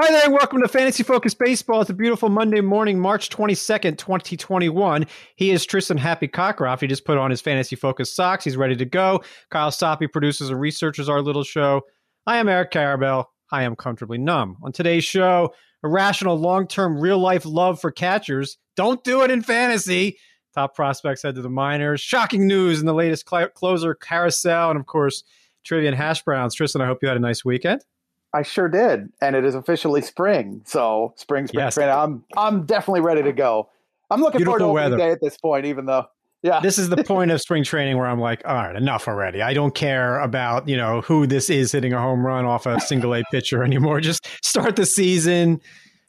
Hi there, welcome to Fantasy Focus Baseball. It's a beautiful Monday morning, March 22nd, 2021. He is Tristan Happy Cockcroft. He just put on his Fantasy Focus socks. He's ready to go. Kyle Soppe produces and researches our little show. I am Eric Karabell. I am comfortably numb. On today's show, irrational long term real life love for catchers. Don't do it in fantasy. Top prospects head to the minors. Shocking news in the latest cl- closer carousel. And of course, trivia and hash browns. Tristan, I hope you had a nice weekend. I sure did, and it is officially spring. So spring, spring, yes. spring. I'm I'm definitely ready to go. I'm looking Beautiful forward to weather. day at this point, even though. Yeah. This is the point of spring training where I'm like, all right, enough already. I don't care about, you know, who this is hitting a home run off a single A pitcher anymore. Just start the season,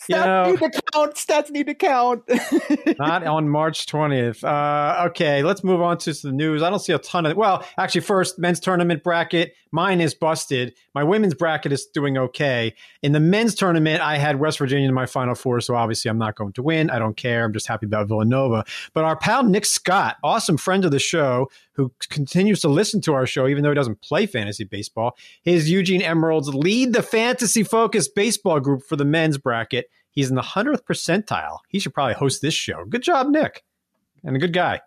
you know, need to count. Stats need to count. not on March 20th. Uh, okay, let's move on to the news. I don't see a ton of. Well, actually, first men's tournament bracket. Mine is busted. My women's bracket is doing okay. In the men's tournament, I had West Virginia in my final four, so obviously I'm not going to win. I don't care. I'm just happy about Villanova. But our pal Nick Scott, awesome friend of the show, who continues to listen to our show, even though he doesn't play fantasy baseball. His Eugene Emeralds lead the fantasy focused baseball group for the men's bracket. He's in the 100th percentile. He should probably host this show. Good job, Nick. And a good guy.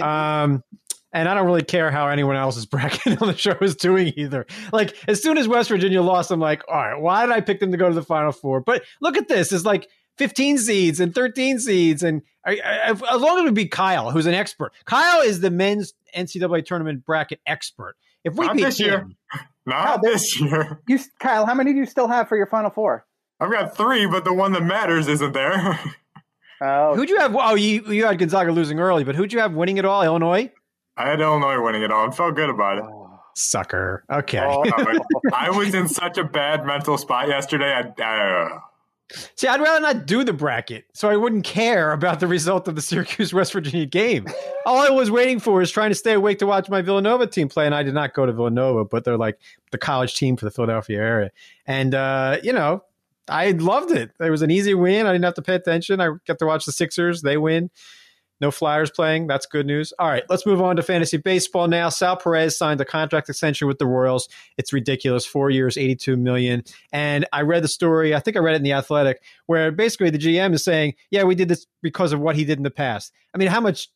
Um, and I don't really care how anyone else's bracket on the show is doing either. Like, as soon as West Virginia lost, I'm like, all right, why did I pick them to go to the Final Four? But look at this. It's like 15 seeds and 13 seeds. And I, I, as long as it would be Kyle, who's an expert. Kyle is the men's NCAA tournament bracket expert. If we Not beat this him, year. Not Kyle, this year. You, Kyle, how many do you still have for your Final Four? I've got three, but the one that matters isn't there. oh. Who'd you have? Oh, you, you had Gonzaga losing early, but who'd you have winning it all? Illinois? I had Illinois winning it all. I felt good about it. Oh. Sucker. Okay. Oh, I was in such a bad mental spot yesterday. I, uh, See, I'd rather not do the bracket, so I wouldn't care about the result of the Syracuse West Virginia game. All I was waiting for is trying to stay awake to watch my Villanova team play, and I did not go to Villanova, but they're like the college team for the Philadelphia area, and uh, you know, I loved it. It was an easy win. I didn't have to pay attention. I got to watch the Sixers; they win. No Flyers playing. That's good news. All right, let's move on to fantasy baseball now. Sal Perez signed a contract extension with the Royals. It's ridiculous. Four years, eighty-two million. And I read the story. I think I read it in the Athletic, where basically the GM is saying, "Yeah, we did this because of what he did in the past." I mean, how much?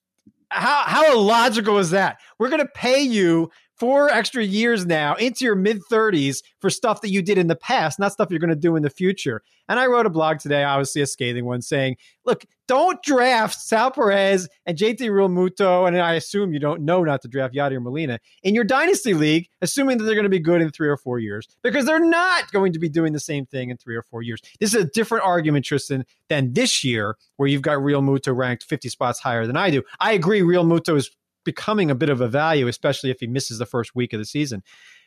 How how illogical is that? We're going to pay you four extra years now into your mid 30s for stuff that you did in the past, not stuff you're going to do in the future. And I wrote a blog today, obviously a scathing one, saying, look, don't draft Sal Perez and JT Realmuto, and I assume you don't know not to draft Yadier Molina in your dynasty league, assuming that they're going to be good in three or four years, because they're not going to be doing the same thing in three or four years. This is a different argument, Tristan, than this year, where you've got Realmuto ranked 50 spots higher than I do. I agree, Realmuto is becoming a bit of a value, especially if he misses the first week of the season.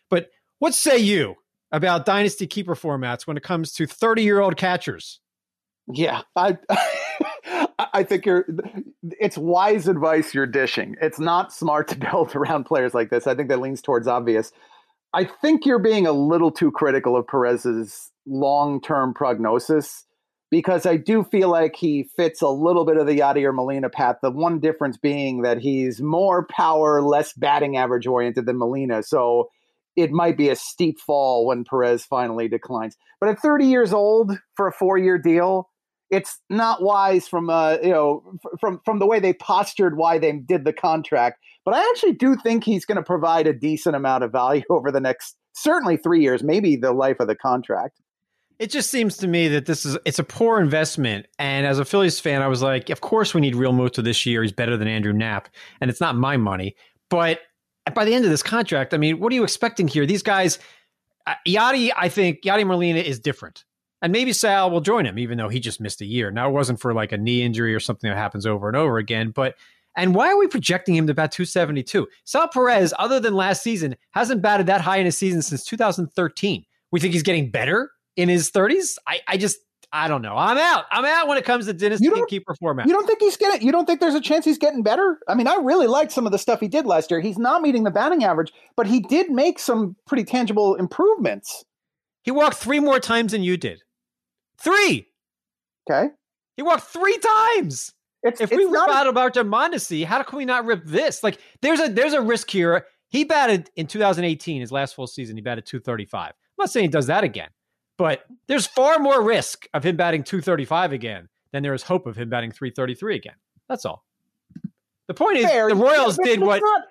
But what say you about dynasty keeper formats when it comes to 30 year old catchers? Yeah, I I think you're it's wise advice you're dishing. It's not smart to build around players like this. I think that leans towards obvious. I think you're being a little too critical of Perez's long-term prognosis because I do feel like he fits a little bit of the Yadier Molina path. The one difference being that he's more power, less batting average oriented than Molina. So it might be a steep fall when Perez finally declines. But at 30 years old for a four year deal, it's not wise from uh, you know from from the way they postured why they did the contract. But I actually do think he's going to provide a decent amount of value over the next certainly three years, maybe the life of the contract. It just seems to me that this is it's a poor investment. And as a Phillies fan, I was like, of course we need Realmuto this year. He's better than Andrew Knapp, and it's not my money. But by the end of this contract, I mean, what are you expecting here? These guys, uh, Yadi, I think Yadi Molina is different. And maybe Sal will join him, even though he just missed a year. Now it wasn't for like a knee injury or something that happens over and over again. But and why are we projecting him to bat 272? Sal Perez, other than last season, hasn't batted that high in a season since 2013. We think he's getting better in his 30s. I, I just I don't know. I'm out. I'm out when it comes to dynasty you keeper format. You don't think he's getting? You don't think there's a chance he's getting better? I mean, I really liked some of the stuff he did last year. He's not meeting the batting average, but he did make some pretty tangible improvements. He walked three more times than you did. Three. Okay. He walked three times. It's, if it's we rip out a- about Mondesi, how can we not rip this? Like, there's a there's a risk here. He batted in 2018, his last full season. He batted 235. I'm not saying he does that again. But there's far more risk of him batting 235 again than there is hope of him batting 333 again. That's all. The point is, Fair. the Royals Yeah, did what. not-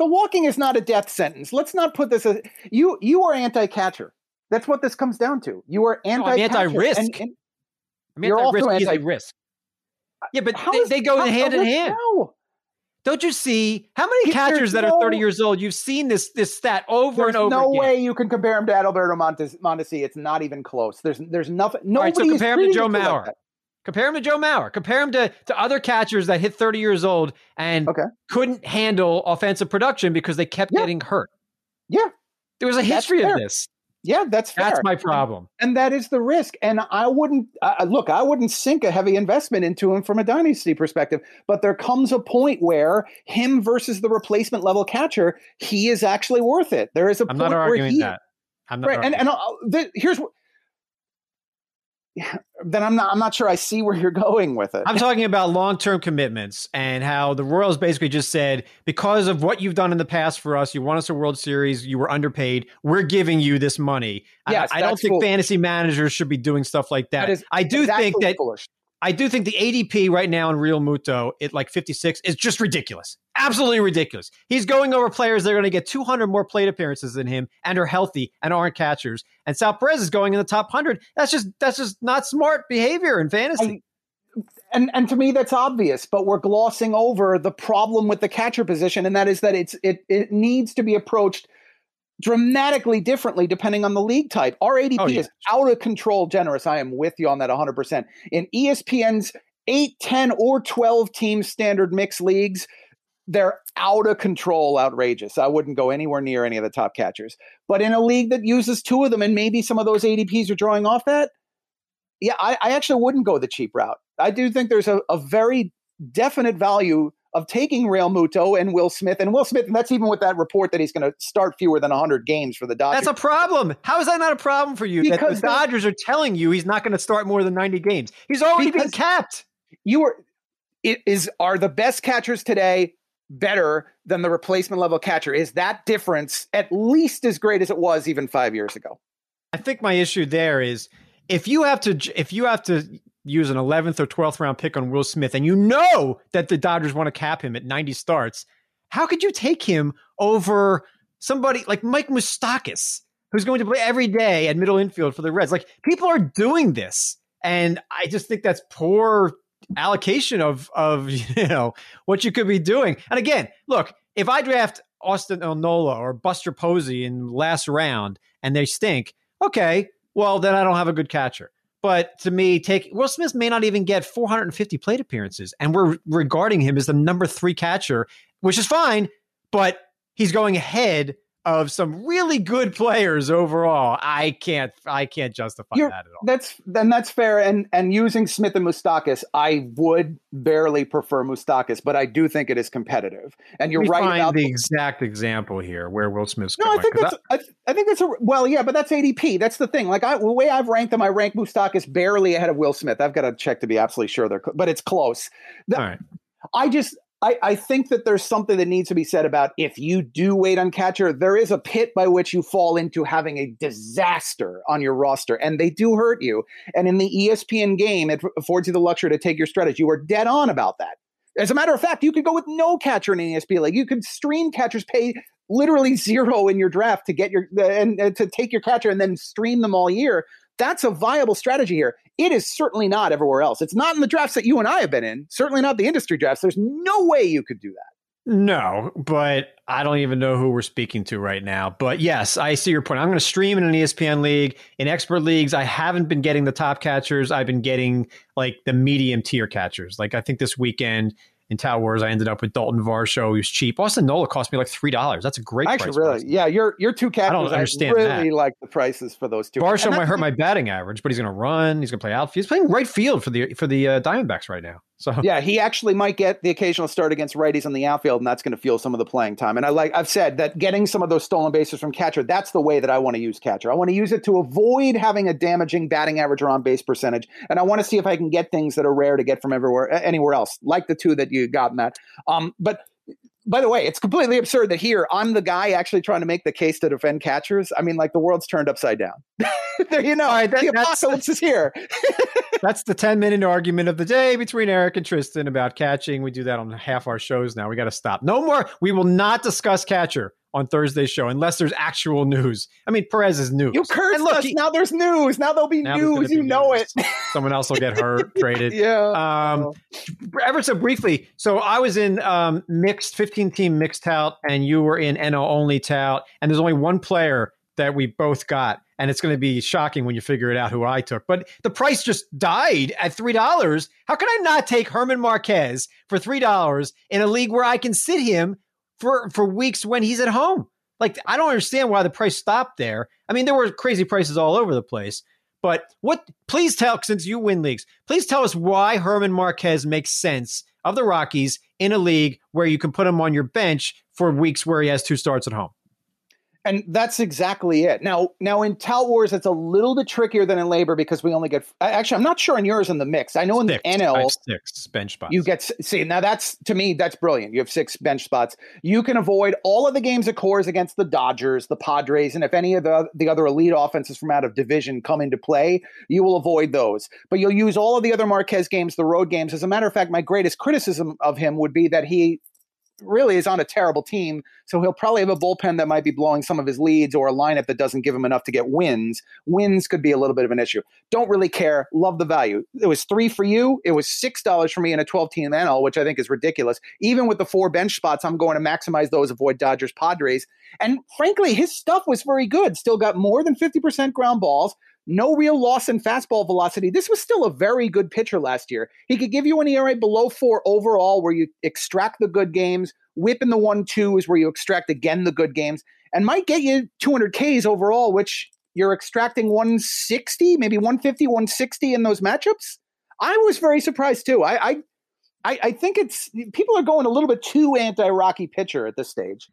the walking is not a death sentence. Let's not put this as you. You are anti-catcher. That's what this comes down to. You are I'm anti-catcher. anti-risk. and- and I mean, you're anti-risk also is a anti- risk. Yeah, but how they, is- they go how- hand in hand. how? Don't you see how many If catchers that are 30 years old? You've seen this this stat over and over There's no again. way you can compare him to Adalberto Montes, Mondesi. It's not even close. There's there's nothing. All right, Nobody so compare him to Joe it like Mauer. Compare him to Joe Mauer. Compare him to, to other catchers that hit 30 years old and Okay. couldn't handle offensive production because they kept Yeah. getting hurt. Yeah. There was a That's history of fair. this. Yeah, that's fair. That's my problem. and that is the risk. And I wouldn't uh, look. I wouldn't sink a heavy investment into him from a dynasty perspective. But there comes a point where him versus the replacement level catcher, he is actually worth it. There is a I'm point not where he, that. I'm not right. And arguing. and I'll, the, here's what. Then I'm not. I'm not sure. I see where you're going with it. I'm talking about long term commitments and how the Royals basically just said, because of what you've done in the past for us, you won us a World Series, you were underpaid, we're giving you this money. I- Yes, I, don't think foolish. fantasy managers should be doing stuff like that. That is I do think that foolish. I do think the ADP right now in Realmuto at like 56 is just ridiculous. Absolutely ridiculous. He's going over players that are going to get 200 more plate appearances than him and are healthy and aren't catchers. And Sal Perez is going in the top 100. That's just that's just not smart behavior in fantasy. and and to me that's obvious but we're glossing over the problem with the catcher position and that is that it's it it needs to be approached dramatically differently depending on the league type. Our adp Oh, yeah. is out of control generous. I am with you on that 100% in espn's 8 10 or 12 team standard mix leagues they're out of control outrageous. I wouldn't go anywhere near any of the top catchers. But in a league that uses two of them and maybe some of those adps are drawing off that yeah, I, I actually wouldn't go the cheap route. I do think there's a, a very definite value of taking Realmuto and Will Smith. And Will Smith, and that's even with that report that he's going to start fewer than 100 games for the Dodgers. That's a problem. How is that not a problem for you? that Because the Dodgers are telling you he's not going to start more than 90 games. He's already been capped. you are it is are the best catchers today better than the replacement level catcher? Is that difference at least as great as it was even five years ago? I think my issue there is if you have to if you have to use an 11th or 12th round pick on Will Smith and you know that the Dodgers want to cap him at 90 starts, how could you take him over somebody like Mike Moustakas who's going to play every day at middle infield for the Reds? Like people are doing this and I just think that's poor allocation of of you know what you could be doing. And again, look, if I draft Austin Onola or Buster Posey in last round and they stink, okay, well then I don't have a good catcher. But to me, take Will Smith may not even get 450 plate appearances, and we're regarding him as the number three catcher, which is fine. But he's going ahead of some really good players overall. I can't, I can't justify You're- that at all. That's then that's fair. And and using Smith and Moustakas, I would barely prefer Moustakas, but I do think it is competitive. And you're right find about the exact example here where Will Smith's No, going. I think that's I, I think that's a well, yeah, but that's ADP. That's the thing. Like I, the way I've ranked them, I rank Moustakas barely ahead of Will Smith. I've got to check to be absolutely sure they're, but it's close. The- all right. I just I, I think that there's something that needs to be said about if you do wait on catcher, there is a pit by which you fall into having a disaster on your roster, and they do hurt you. And in the ESPN game, it affords you the luxury to take your strategy. You are dead on about that. As a matter of fact, you could go with no catcher in an ESPN league. You could stream catchers, pay literally zero in your draft to get your and uh, to take your catcher, and then stream them all year. That's a viable strategy here. It is certainly not everywhere else. It's not in the drafts that you and I have been in. Certainly not the industry drafts. There's no way you could do that. No, but I don't even know who we're speaking to right now. But yes, I see your point. I'm going to stream in an ESPN league. In expert leagues, I haven't been getting the top catchers. I've been getting like the medium tier catchers. Like I think this weekend in Tout Wars, I ended up with Dalton Varsho, He was cheap. Austin Nola cost me like three dollars. That's a great Actually, really, yeah, your your two catchers. don't understand really that. like the prices for those two. Varsho might hurt my batting average, but he's going to run. He's going to play outfield. He's playing right field for the for the uh, Diamondbacks right now. So Yeah, he actually might get the occasional start against righties on the outfield, and that's going to fuel some of the playing time. And I like I've said that getting some of those stolen bases from catcher, that's the way that I want to use catcher. I want to use it to avoid having a damaging batting average or on base percentage, and I want to see if I can get things that are rare to get from everywhere anywhere else, like the two that you got that. Um, but by the way, it's completely absurd that here I'm the guy actually trying to make the case to defend catchers. I mean, like the world's turned upside down. there you know. Right, that, the apocalypse is here. that's the 10 minute argument of the day between Eric and Tristan about catching. We do that on half our shows now. We got to stop. No more. We will not discuss catcher on Thursday's show unless there's actual news. I mean, Perez is news. You cursed and look, us. He, now there's news. Now there'll be news. Be you news. know it. Someone else will get hurt, traded. Yeah. Um, ever so briefly, so I was in um, mixed 15 team mixed tout, and you were in NO only tout, and there's only one player that we both got. And it's going to be shocking when you figure it out who I took. But the price just died at $3. How can I not take German Marquez for $3 in a league where I can sit him for for weeks when he's at home. Like I don't understand why the price stopped there. I mean, there were crazy prices all over the place. But what please tell since you win leagues, please tell us why German Marquez makes sense of the Rockies in a league where you can put him on your bench for weeks where he has two starts at home. And that's exactly it. Now, now in Tout Wars, it's a little bit trickier than in LABR because we only get. Actually, I'm not sure in yours in the mix. I know in six. the NL, six bench spots. You get see now. That's to me, that's brilliant. You have six bench spots. You can avoid all of the games of Coors against the Dodgers, the Padres, and if any of the the other elite offenses from out of division come into play, you will avoid those. But you'll use all of the other Marquez games, the road games. As a matter of fact, my greatest criticism of him would be that he really is on a terrible team. So he'll probably have a bullpen that might be blowing some of his leads or a lineup that doesn't give him enough to get wins. Wins could be a little bit of an issue. Don't really care. Love the value. It was three for you. It was $6 for me in a 12 team NL, which I think is ridiculous. Even with the four bench spots, I'm going to maximize those, avoid Dodgers, Padres. And frankly, his stuff was very good. Still got more than 50% ground balls no real loss in fastball velocity. This was still a very good pitcher last year. He could give you an ERA below four overall, where you extract the good games. Whip in the one two is where you extract again the good games, and might get you 200 Ks overall, which you're extracting 160, maybe 150, 160 in those matchups. I was very surprised too. I, I, I think it's people are going a little bit too anti-Rocky pitcher at this stage.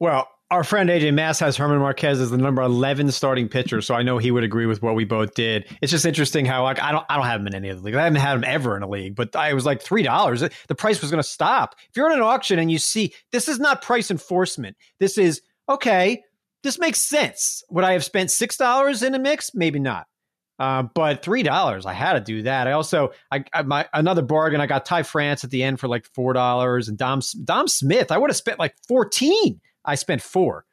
Well, our friend AJ Mass has German Marquez as the number eleven starting pitcher, so I know he would agree with what we both did. It's just interesting how like I don't I don't have him in any of the leagues. I haven't had him ever in a league, but I was like three dollars. The price was going to stop. If you're in an auction and you see this is not price enforcement. This is okay. This makes sense. Would I have spent six dollars in a mix? Maybe not. Uh, but three dollars, I had to do that. I also, I, I, my another bargain. I got Ty France at the end for like four dollars, and Dom Dom Smith. I would have spent like fourteen I spent four.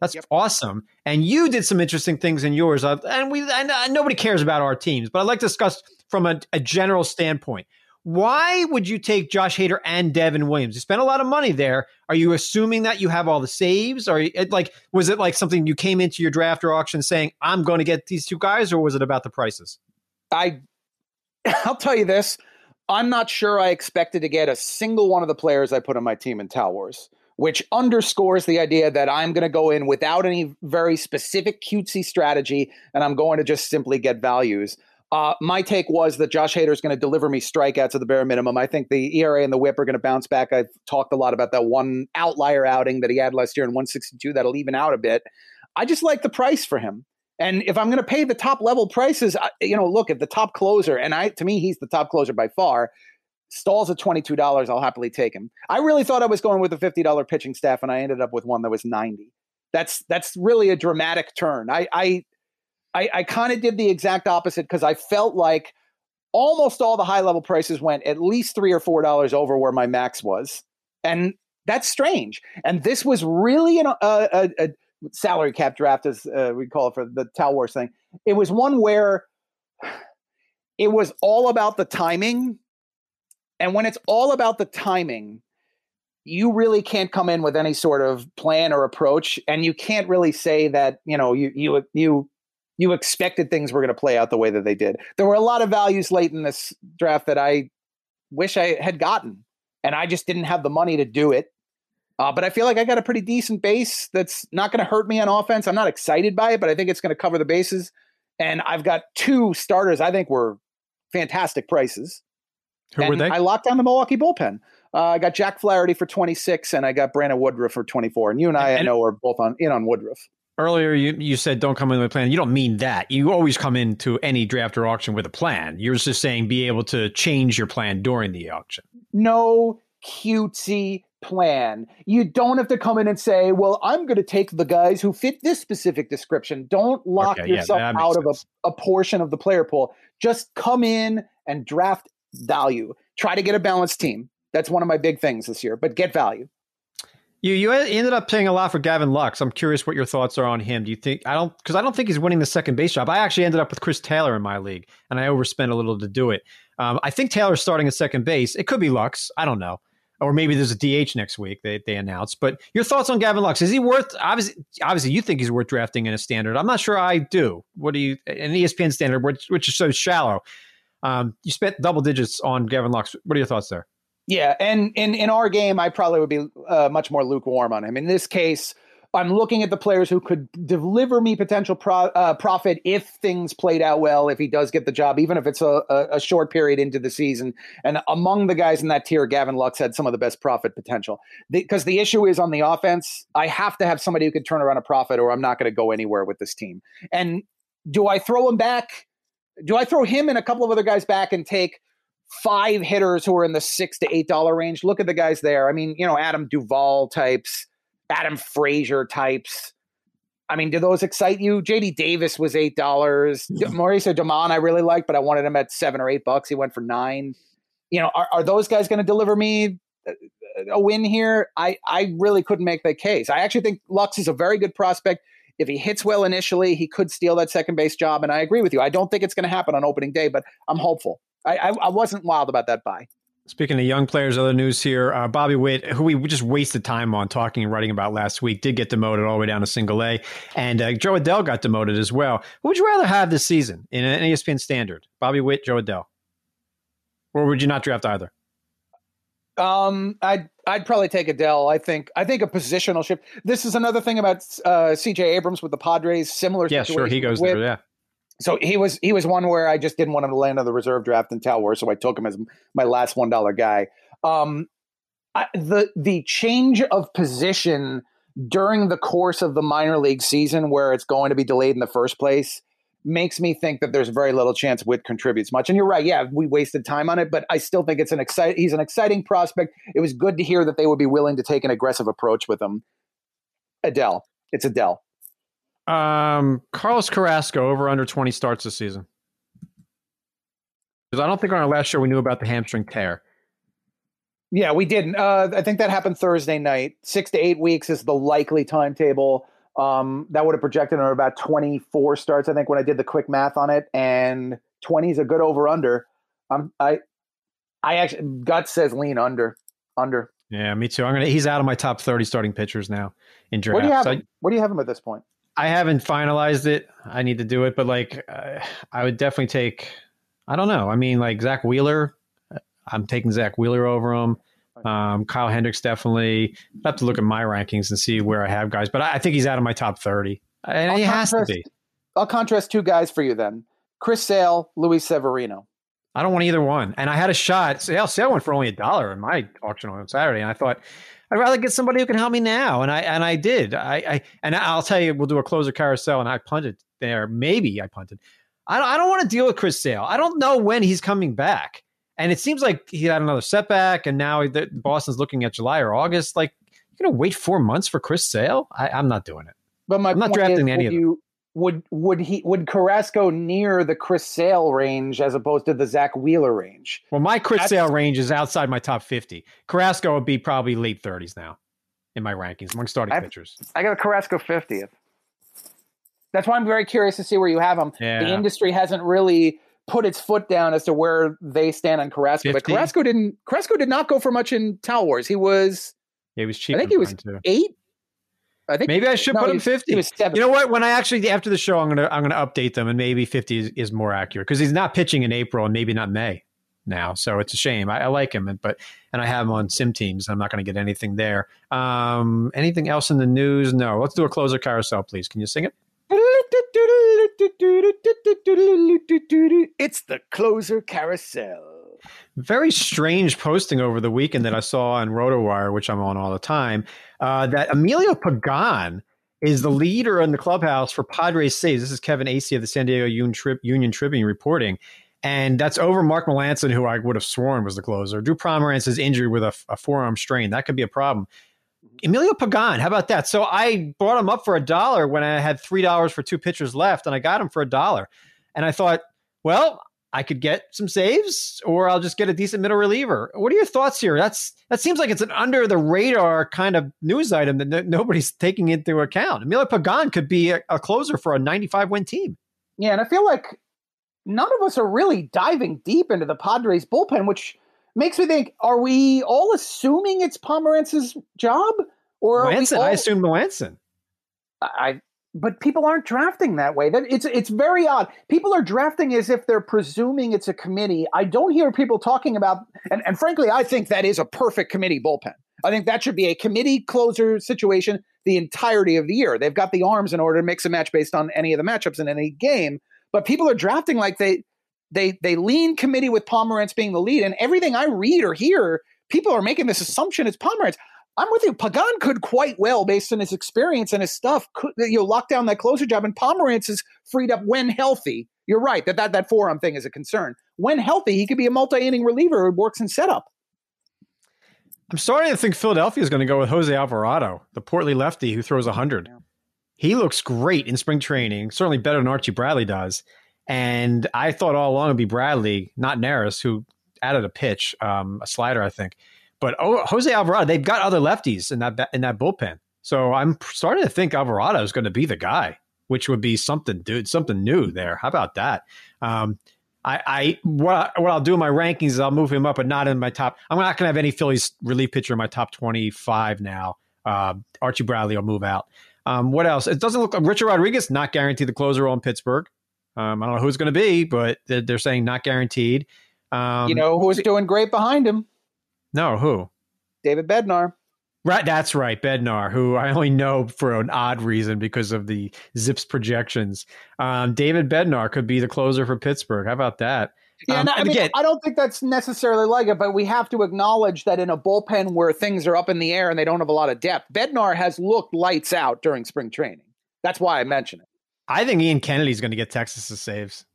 That's yep. awesome. And you did some interesting things in yours. Uh, and we and, uh, nobody cares about our teams, but I'd like to discuss from a, a, general standpoint. Why would you take Josh Hader and Devin Williams? You spent a lot of money there. Are you assuming that you have all the saves? Or like was it like something you came into your draft or auction saying, I'm going to get these two guys, or was it about the prices? I I'll tell you this. I'm not sure I expected to get a single one of the players I put on my team in Tout Wars which underscores the idea that I'm going to go in without any very specific cutesy strategy and I'm going to just simply get values. Uh, my take was that Josh Hader is going to deliver me strikeouts at the bare minimum. I think the ERA and the whip are going to bounce back. I've talked a lot about that one outlier outing that he had last year in 162. That'll even out a bit. I just like the price for him. And if I'm going to pay the top level prices, you know, look at the top closer, and I to me he's the top closer by far. Stalls at $22, I'll happily take him. I really thought I was going with a $50 pitching staff, and I ended up with one that was 90 That's that's really a dramatic turn. I I I, I kind of did the exact opposite because I felt like almost all the high level prices went at least three or four dollars over where my max was, and that's strange. And this was really an, a, a, a salary cap draft, as uh, we call it for the Tout Wars thing. It was one where it was all about the timing and when it's all about the timing, you really can't come in with any sort of plan or approach and you can't really say that, you know, you you you you expected things were going to play out the way that they did. There were a lot of values late in this draft that I wish I had gotten and I just didn't have the money to do it. Uh, but I feel like I got a pretty decent base that's not going to hurt me on offense. I'm not excited by it, but I think it's going to cover the bases. And I've got two starters I think were fantastic prices. Who and were they? I locked down the Milwaukee bullpen. Uh, I got Jack Flaherty for 26, and I got Brandon Woodruff for 24. And you and I, and, I know, are both on in on Woodruff. Earlier, you, you said don't come in with a plan. You don't mean that. You always come into any draft or auction with a plan. You're just saying be able to change your plan during the auction. No cutesy plan. You don't have to come in and say, "Well, I'm going to take the guys who fit this specific description." Don't lock Okay, yourself makes out of a, a portion of the player pool. Just come in and draft value. Try to get a balanced team. That's one of my big things this year. But get value. You you ended up paying a lot for Gavin Lux. I'm curious what your thoughts are on him. Do you think I don't because I don't think he's winning the second base job. I actually ended up with Chris Taylor in my league, and I overspent a little to do it. Um, I think Taylor's starting at second base. It could be Lux. I don't know. Or maybe there's a DH next week. They they announced. But your thoughts on Gavin Lux? Is he worth? Obviously, obviously, you think he's worth drafting in a standard. I'm not sure I do. What do you? An ESPN standard, which, which is so shallow. Um, you spent double digits on Gavin Lux. What are your thoughts there? Yeah, and in in our game, I probably would be uh, much more lukewarm on him. In this case, I'm looking at the players who could deliver me potential pro, uh, profit if things played out well. If he does get the job, even if it's a, a, a short period into the season, and among the guys in that tier, Gavin Lux had some of the best profit potential. Because the, the issue is on the offense, I have to have somebody who could turn around a profit, or I'm not going to go anywhere with this team. And do I throw him back? Do I throw him and a couple of other guys back and take? five hitters who are in the six to eight dollar range. Look at the guys there. I mean, you know, Adam Duvall types, Adam Frazier types. I mean, do those excite you? JD Davis was eight dollars. Hmm. Mauricio Damon, I really liked, but I wanted him at seven or eight bucks. He went for nine. You know, are, are those guys going to deliver me uh, a win here? I I really couldn't make the case. I actually think Lux is a very good prospect. If he hits well initially, he could steal that second base job. And I agree with you. I don't think it's going to happen on opening day, but I'm hopeful. I, I, I wasn't wild about that buy. Speaking of young players, other news here: uh, Bobby Witt, who we just wasted time on talking and writing about last week, did get demoted all the way down to single A, and uh, Jo Adell got demoted as well. Who would you rather have this season in an ESPN standard? Bobby Witt, Jo Adell, or would you not draft either? Um, I'd I'd probably take Adell. I think I think a positional shift. This is another thing about uh, C.J. Abrams with the Padres. Similar. Yeah, sure, he goes there. Yeah. So he was he was one where I just didn't want him to land on the reserve draft in Tower, so I took him as my last one dollar guy. Um, I, the the change of position during the course of the minor league season, where it's going to be delayed in the first place, makes me think that there's very little chance Witt contributes much. And you're right, yeah, we wasted time on it, but I still think it's an exciting. He's an exciting prospect. It was good to hear that they would be willing to take an aggressive approach with him. Adele. it's Adele. Um, Carlos Carrasco over under 20 starts this season. Because I don't think on our last show we knew about the hamstring tear. Yeah, we did. Uh, I think that happened Thursday night. Six to eight weeks is the likely timetable. Um, that would have projected on about 24 starts, I think, when I did the quick math on it. And 20 is a good over under. Um, I, I actually, gut says lean under. Under. Yeah, me too. I'm gonna. He's out of my top 30 starting pitchers now in draft. What do you have So I- him? Do you have him at this point? I haven't finalized it. I need to do it, but like, uh, I would definitely take. I don't know. I mean, like Zack Wheeler. I'm taking Zack Wheeler over him. Um, Kyle Hendricks definitely. I have to look at my rankings and see where I have guys, but I, I think he's out of my top thirty, and I'll he has to contrast- be. I'll contrast two guys for you then. Chris Sale, Luis Severino. I don't want either one. And I had a shot. Sale, sale went for only a dollar in my auction on Saturday, and I thought I'd rather get somebody who can help me now. And I and I did. I, I and I'll tell you, we'll do a closer carousel, and I punted there. Maybe I punted. I don't, I don't want to deal with Chris Sale. I don't know when he's coming back. And it seems like he had another setback, and now the, Boston's looking at July or August. Like, you're gonna wait four months for Chris Sale? I, I'm not doing it. But my I'm not point drafting is, any would of them. you would would he would Carrasco near the Chris Sale range as opposed to the Zack Wheeler range? Well, my Chris That's- Sale range is outside my top 50. Carrasco would be probably late 30s now in my rankings among starting I've- pitchers. I got a Carrasco 50th. That's why I'm very curious to see where you have him. Yeah. The industry hasn't really put its foot down as to where they stand on Carrasco. But Carrasco didn't Carrasco did not go for much in Tout Wars. He was Yeah, he was cheap. I think he was too. eight. I think Maybe I should no, put him was- 50. He was seven. You know what? When I actually after the show, I'm gonna I'm gonna update them, and maybe 50 is, is more accurate because he's not pitching in April and maybe not May now. So it's a shame. I, I like him, and but and I have him on sim teams. I'm not going to get anything there. Um, anything else in the news? No. Let's do a closer carousel, please. Can you sing it? It's the closer carousel. very strange posting over the weekend that I saw on RotoWire, which I'm on all the time, uh, that Emilio Pagan is the leader in the clubhouse for Padres saves. This is Kevin Acee of the San Diego Union, Tri- Union Tribune reporting. and that's over Mark Melancon, who I would have sworn was the closer. Drew Pomeranz's injury with a forearm strain that could be a problem. Emilio Pagan, how about that? So I brought him up for a dollar when I had three dollars for two pitchers left, and I got him for a dollar. And I thought, well, I could get some saves, or I'll just get a decent middle reliever. What are your thoughts here? That's that seems like it's an under the radar kind of news item that no, nobody's taking into account. Emilio Pagan could be a, a closer for a 95 win team. Yeah, and I feel like none of us are really diving deep into the Padres bullpen, which makes me think: Are we all assuming it's Pomeranz's job, or Melancon? all, I assume Melancon. I, but people aren't drafting that way. That it's it's very odd. People are drafting as if they're presuming it's a committee. I don't hear people talking about, and, and frankly, I think that is a perfect committee bullpen. I think that should be a committee closer situation the entirety of the year. They've got the arms in order to mix and match based on any of the matchups in any game. But people are drafting like they they they lean committee with Pomeranz being the lead, and everything I read or hear, people are making this assumption it's Pomeranz. I'm with you. Pagan could quite well, based on his experience and his stuff, could, you know, lock down that closer job. And Pomeranz is freed up when healthy. You're right that that that forearm thing is a concern. When healthy, he could be a multi-inning reliever who works in setup. I'm starting to think Philadelphia is going to go with Jose Alvarado, the portly lefty who throws 100. Yeah. He looks great in spring training, certainly better than Archie Bradley does. And I thought all along it'd be Bradley, not Neris, who added a pitch, um, a slider, I think. But oh, Jose Alvarado, they've got other lefties in that in that bullpen. So I'm starting to think Alvarado is going to be the guy, which would be something, dude, something new there. How about that? Um, I, I what what I'll do in my rankings is I'll move him up, but not in my top. I'm not going to have any Phillies relief pitcher in my top 25 now. Uh, Archie Bradley will move out. Um, what else? It doesn't look like Richard Rodriguez not guaranteed the closer role in Pittsburgh. Um, I don't know who's going to be, but they're, they're, saying not guaranteed. Um, you know who's doing great behind him? No, who? David Bednar. Right, that's right, Bednar, who I only know for an odd reason because of the ZiPS projections. Um, David Bednar could be the closer for Pittsburgh. How about that? Yeah, um, I mean, again, I don't think that's necessarily like it, but we have to acknowledge that in a bullpen where things are up in the air and they don't have a lot of depth, Bednar has looked lights out during spring training. That's why I mention it. I think Ian Kennedy's going to get Texas's saves.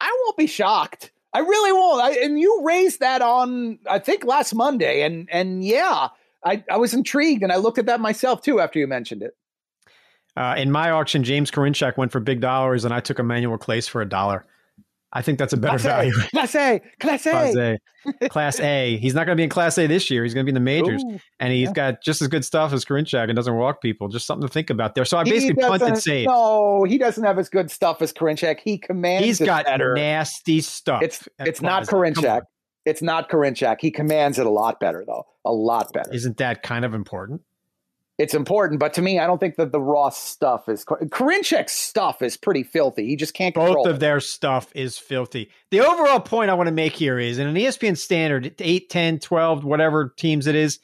I won't be shocked. I really won't. I, and you raised that on I think last Monday, and and yeah, I, I was intrigued, and I looked at that myself too after you mentioned it. Uh, in my auction, James Karinchak went for big dollars, and I took Emmanuel Clase for a dollar. I think that's a better class value. A, class A, Class A, Class A, Class A. He's not going to be in Class A this year. He's going to be in the majors, Ooh, and he's yeah. got just as good stuff as Karinchak and doesn't walk people. Just something to think about there. So I basically punted safe. No, he doesn't have as good stuff as Karinchak. He commands. He's got better. nasty stuff. It's it's not Karinchak. It's not Karinchak. He commands it a lot better, though. A lot better. Isn't that kind of important? It's important. But to me, I don't think that the Ross stuff is Karinchak's stuff is pretty filthy. He just can't. Both of it. their stuff is filthy. The overall point I want to make here is in an ESPN standard, 8, 10, 12, whatever teams it is,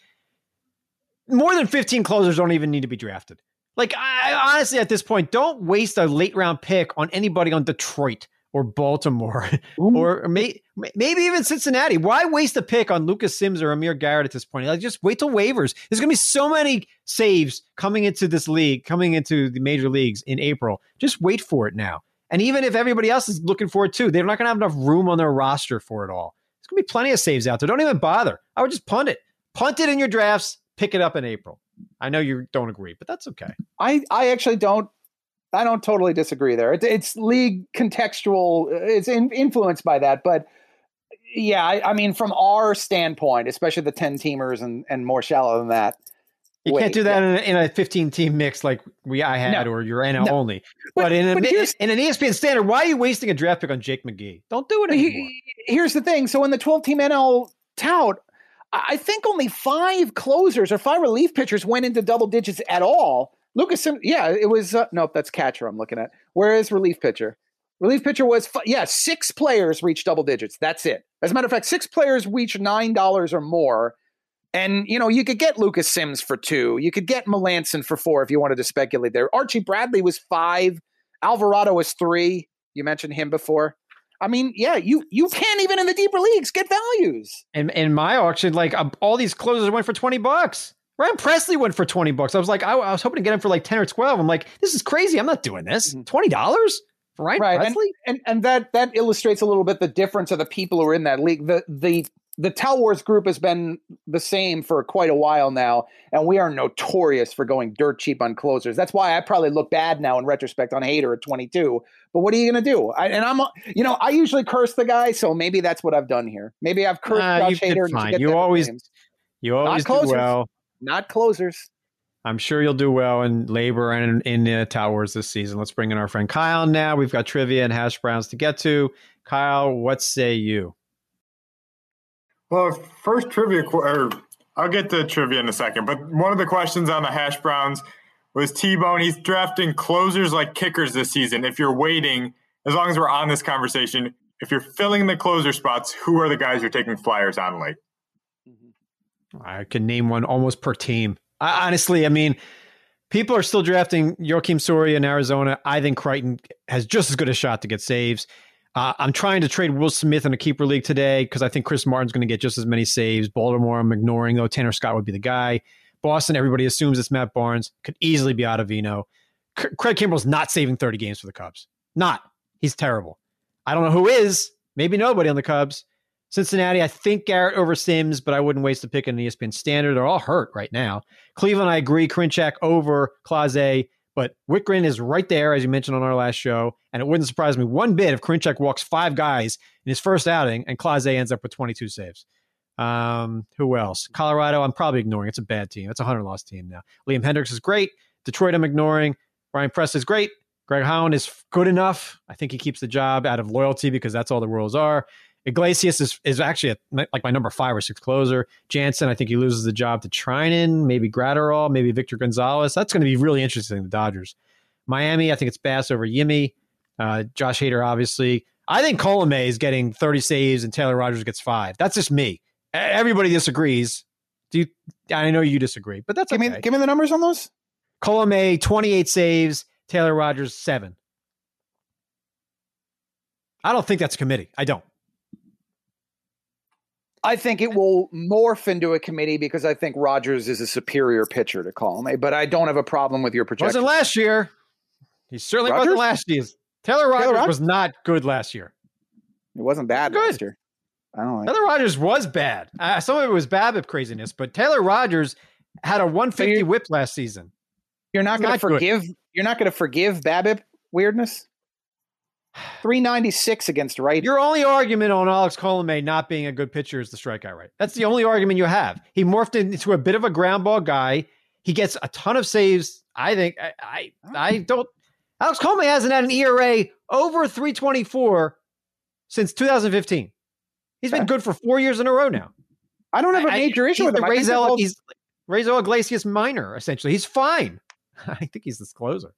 more than 15 closers don't even need to be drafted. Like, I honestly, at this point, don't waste a late round pick on anybody on Detroit or Baltimore or, may, maybe even Cincinnati. Why waste a pick on Lucas Sims or Amir Garrett at this point? Like, just wait till waivers. There's going to be so many saves coming into this league, coming into the major leagues in April. Just wait for it now. And even if everybody else is looking for it too, they're not going to have enough room on their roster for it all. There's going to be plenty of saves out there. Don't even bother. I would just punt it. Punt it in your drafts. Pick it up in April. I know you don't agree, but that's okay. I, I actually don't I don't totally disagree there. It's, it's league contextual. It's in, influenced by that, but yeah, I, I, mean, from our standpoint, especially the ten teamers and and more shallow than that. You wait, can't do that yeah. in, a, in, a, 15 team mix like we I had no, or your NL no. only. But, but in, a, but in an ESPN standard, why are you wasting a draft pick on Jake McGee? Don't do it anymore. He, here's the thing. So in the 12 team NL tout, I think only five closers or five relief pitchers went into double digits at all. Lucas, yeah, it was. Uh, nope, that's catcher I'm looking at. Where is relief pitcher? Relief pitcher was, yeah, six players reached double digits. That's it. As a matter of fact, six players reached $9 or more. And, you know, you could get Lucas Sims for two. You could get Melancon for four if you wanted to speculate there. Archie Bradley was five. Alvarado was three. You mentioned him before. I mean, yeah, you you can't even in the deeper leagues get values. And in my auction, like uh, all these closers went for 20 bucks. Ryan Pressly went for 20 bucks. I was like, I, I, was hoping to get him for like 10 or 12. I'm like, this is crazy. I'm not doing this. Mm-hmm. $20? Ryan right, Pressly? and and that that illustrates a little bit the difference of the people who are in that league. The the the Tout Wars group has been the same for quite a while now, and we are notorious for going dirt cheap on closers. That's why I probably look bad now in retrospect on Hader at 22. But what are you going to do? I, and I'm, you know, I usually curse the guy, so maybe that's what I've done here. Maybe I've cursed Nah, Josh you Hader. and fine. You always- You always do well. Not closers. I'm sure you'll do well in LABR and in, in uh, Tout Wars this season. Let's bring in our friend Kyle now. We've got trivia and hash browns to get to. Kyle, what say you? Well, first trivia, or I'll get to trivia in a second. But one of the questions on the hash browns was T Bone. He's drafting closers like kickers this season. If you're waiting, as long as we're on this conversation, if you're filling the closer spots, who are the guys you're taking flyers on late? I can name one almost per team. I, honestly, I mean, people are still drafting Joakim Soria in Arizona. I think Crichton has just as good a shot to get saves. Uh, I'm trying to trade Will Smith in a keeper league today because I think Chris Martin's going to get just as many saves. Baltimore, I'm ignoring though. Tanner Scott would be the guy. Boston, everybody assumes it's Matt Barnes. Could easily be Ottavino. C- Craig Kimbrel's not saving 30 games for the Cubs. Not. He's terrible. I don't know who is. Maybe nobody on the Cubs. Cincinnati, I think Garrett over Sims, but I wouldn't waste a pick in the ESPN standard. They're all hurt right now. Cleveland, I agree. Karinchak over Clase, but Wittgren is right there, as you mentioned on our last show. And it wouldn't surprise me one bit if Karinchak walks five guys in his first outing and Clase ends up with 22 saves. Um, who else? Colorado, I'm probably ignoring. It's a bad team. It's a 100 loss team now. Liam Hendriks is great. Detroit, I'm ignoring. Ryan Press is great. Greg Holland is good enough. I think he keeps the job out of loyalty because that's all the rules are. Iglesias is, is actually a, like my number five or six closer. Jansen, I think he loses the job to Treinen, maybe Graterol, maybe Victor Gonzalez. That's going to be really interesting, the Dodgers. Miami, I think it's Bass over Yimmy. Uh, Josh Hader, obviously. I think Colomé is getting 30 saves and Taylor Rogers gets five. That's just me. Everybody disagrees. Do you, I know you disagree, but that's Give okay. me give me the numbers on those. Colomé, 28 saves. Taylor Rogers, seven. I don't think that's a committee. I don't. I think it will morph into a committee because I think Rogers is a superior pitcher to Colomé, but I don't have a problem with your projection. Wasn't last year. He certainly Rogers? wasn't last year. Taylor Rogers Rogers? was not good last year. It wasn't bad Good. last year. I don't like. Taylor Rogers was bad. Uh, some of it was BABIP craziness, but Taylor Rogers had a 150 you're- whip last season. You're not going to good. forgive. You're not going to forgive BABIP weirdness. Three ninety six against right. Your only argument on Alex Colomé not being a good pitcher is the strikeout rate. That's the only argument you have. He morphed into a bit of a ground ball guy. He gets a ton of saves. I think I I, I don't. Alex Colomé hasn't had an ERA over 324 since 2015. He's been good for four years in a row now. I don't have a major issue with him. the I Raisel, he's Raisel Iglesias minor, essentially. He's fine. I think he's this closer.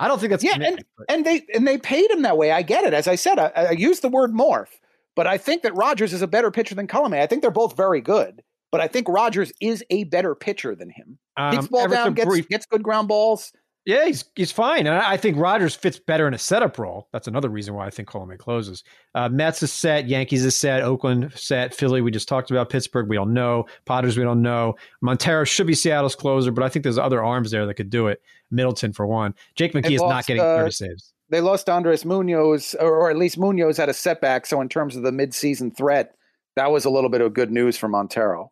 I don't think that's Yeah, commitment, but- and they and they paid him that way. I get it. As I said, I, I used the word morph, but I think that Rogers is a better pitcher than Colomé. I think they're both very good, but I think Rogers is a better pitcher than him. um, Keeps the ball Everton down, gets brief- gets good ground balls. Yeah, he's he's fine. And I think Rogers fits better in a setup role. That's another reason why I think Coleman closes. Uh, Mets is set, Yankees is set, Oakland set, Philly we just talked about, Pittsburgh we don't know, Potters we don't know. Montero should be Seattle's closer, but I think there's other arms there that could do it. Middleton for one. Jake McGee is not getting uh, 30 saves. They lost Andres Munoz, or, or at least Munoz had a setback. So in terms of the midseason threat, that was a little bit of good news for Montero.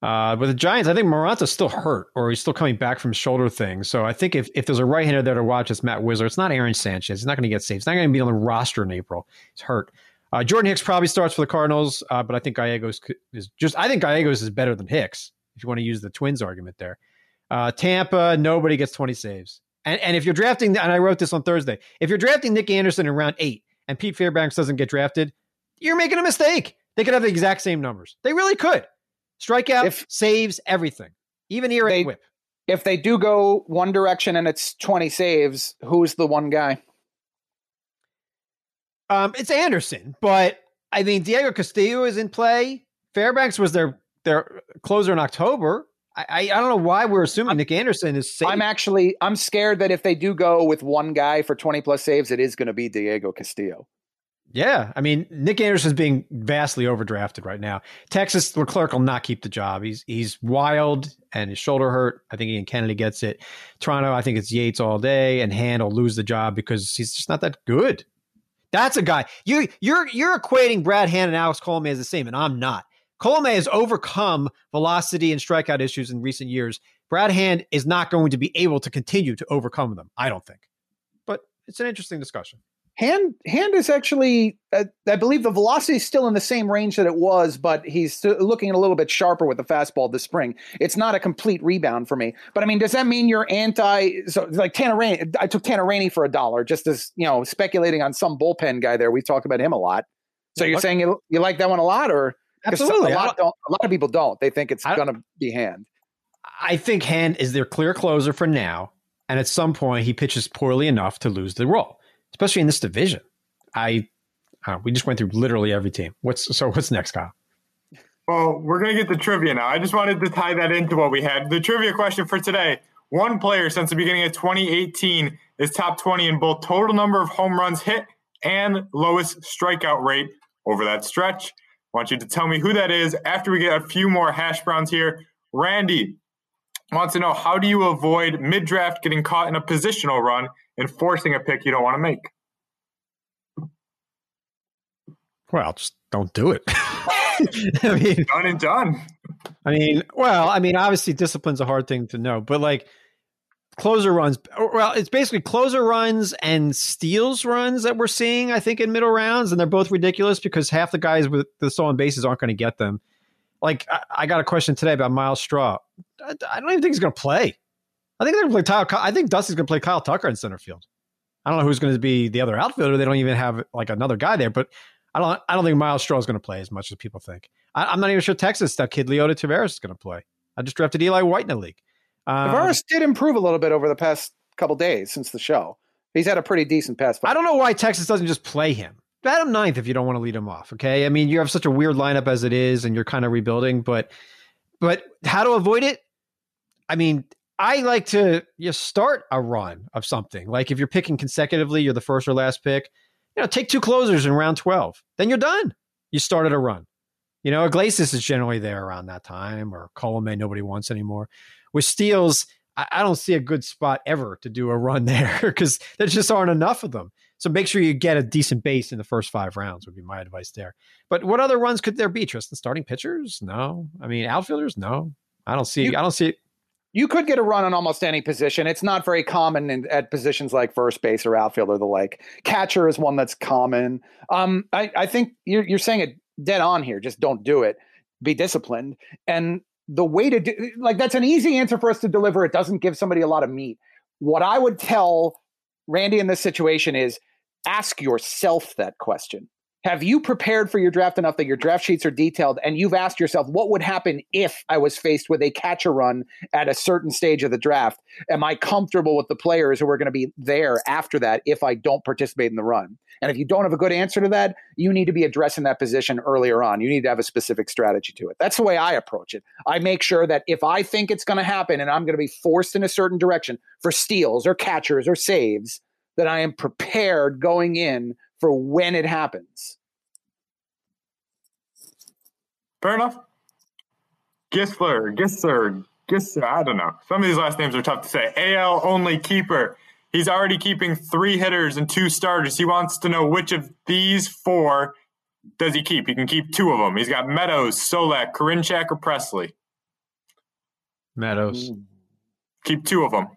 Uh, with the Giants, I think Moronta's still hurt, or he's still coming back from shoulder thing. So I think if, if there's a right-hander there to watch, it's Matt Wisler. It's not Aaron Sanchez. He's not going to get saves. He's not going to be on the roster in April. He's hurt. Uh, Jordan Hicks probably starts for the Cardinals, uh, but I think Gallegos is just. I think Gallegos is better than Hicks. If you want to use the Twins argument there, uh, Tampa nobody gets 20 saves. And, and if you're drafting, and I wrote this on Thursday, if you're drafting Nick Anderson in round eight and Pete Fairbanks doesn't get drafted, you're making a mistake. They could have the exact same numbers. They really could. Strikeout, If- saves, everything. Even ERA They- whip. If they do go one direction and it's 20 saves, who's the one guy? Um, it's Anderson, but I mean Diego Castillo is in play. Fairbanks was their their closer in October. I I, I don't know why we're assuming Nick Anderson is safe. I'm actually I'm scared that if they do go with one guy for 20 plus saves, it is going to be Diego Castillo. Yeah, I mean Nick Anderson's being vastly overdrafted right now. Texas Leclerc will not keep the job. He's he's wild and his shoulder hurt. I think Ian Kennedy gets it. Toronto, I think it's Yates all day, and Hand will lose the job because he's just not that good. That's a guy you you're you're equating Brad Hand and Alex Colomé as the same, and I'm not. Colomé has overcome velocity and strikeout issues in recent years. Brad Hand is not going to be able to continue to overcome them. I don't think, but it's an interesting discussion. Hand hand is actually, uh, I believe the velocity is still in the same range that it was, but he's looking a little bit sharper with the fastball this spring. It's not a complete rebound for me. But I mean, does that mean you're anti? So like Tanner Rainey, I took Tanner Rainey for a dollar, just as you know, speculating on some bullpen guy there. We've talked about him a lot. So you're saying you, you like that one a lot, or absolutely? A lot, don't, a lot of people don't. They think it's going to be Hand. I think Hand is their clear closer for now, and at some point he pitches poorly enough to lose the role especially in this division. I uh, we just went through literally every team. What's so? What's next, Kyle? Well, we're gonna get the trivia now. I just wanted to tie that into what we had. The trivia question for today: One player since the beginning of 2018 is top 20 in both total number of home runs hit and lowest strikeout rate over that stretch. I want you to tell me who that is after we get a few more hash browns here. Randy wants to know how do you avoid mid draft getting caught in a positional run enforcing a pick you don't want to make? Well, just don't do it. I mean, done and done. I mean, well, I mean, obviously, discipline's a hard thing to know, but like closer runs, well, it's basically closer runs and steals runs that we're seeing, I think, in middle rounds, and they're both ridiculous because half the guys with the stolen bases aren't going to get them. Like, I, I, got a question today about Myles Straw. I, I don't even think he's going to play. I think they're going to play Kyle. I think Dusty's going to play Kyle Tucker in center field. I don't know who's going to be the other outfielder. They don't even have like another guy there, but I don't. I don't think Myles Straw is going to play as much as people think. I, am not even sure Texas that kid Leody Taveras is going to play. I just drafted Eli White in the league. Um, Taveras did improve a little bit over the past couple days since the show. He's had a pretty decent pass. I don't know why Texas doesn't just play him. Bat him ninth if you don't want to lead him off. Okay, I mean you have such a weird lineup as it is, and you're kind of rebuilding. But but how to avoid it? I mean, I like to you start a run of something. Like if you're picking consecutively, you're the first or last pick. You know, take two closers in round twelve. Then you're done. You started a run. You know, Iglesias is generally there around that time, or Colomé nobody wants anymore. With steals, I, I don't see a good spot ever to do a run there because there just aren't enough of them. So make sure you get a decent base in the first five rounds would be my advice there. But what other runs could there be? Tristan starting pitchers? No. I mean outfielders? No. I don't see. You, I don't see you could get a run on almost any position. It's not very common in, at positions like first base or outfield or the like. Catcher is one that's common. Um, I, I think you're, you're saying it dead on here. Just don't do it. Be disciplined. And the way to do like that's an easy answer for us to deliver. It doesn't give somebody a lot of meat. What I would tell Randy in this situation is ask yourself that question have you prepared for your draft enough that your draft sheets are detailed and you've asked yourself what would happen if I was faced with a catcher run at a certain stage of the draft? Am I comfortable with the players who are going to be there after that if I don't participate in the run? And if you don't have a good answer to that, you need to be addressing that position earlier on. You need to have a specific strategy to it. That's the way I approach it. I make sure that if I think it's going to happen and I'm going to be forced in a certain direction for steals or catchers or saves, that I am prepared going in for when it happens. Fair enough. Gisler, Gisler, Gisler, I don't know. Some of these last names are tough to say. AL only keeper. He's already keeping three hitters and two starters. He wants to know which of these four does he keep. He can keep two of them. He's got Meadows, Solak, Karinchak, or Pressly. Meadows. Keep two of them.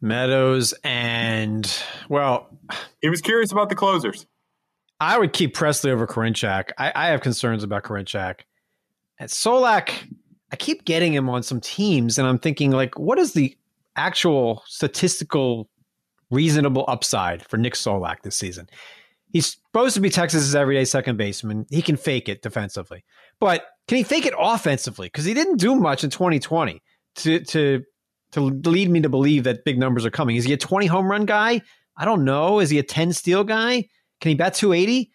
Meadows and well, he was curious about the closers. I would keep Pressly over Karinchak. I, I have concerns about Karinchak. And Solak, I keep getting him on some teams, and I'm thinking like, what is the actual statistical reasonable upside for Nick Solak this season? He's supposed to be Texas's everyday second baseman. He can fake it defensively, but can he fake it offensively? Because he didn't do much in 2020 to to to lead me to believe that big numbers are coming. Is he a 20 home run guy? I don't know. Is he a 10 steal guy? Can he bat 280?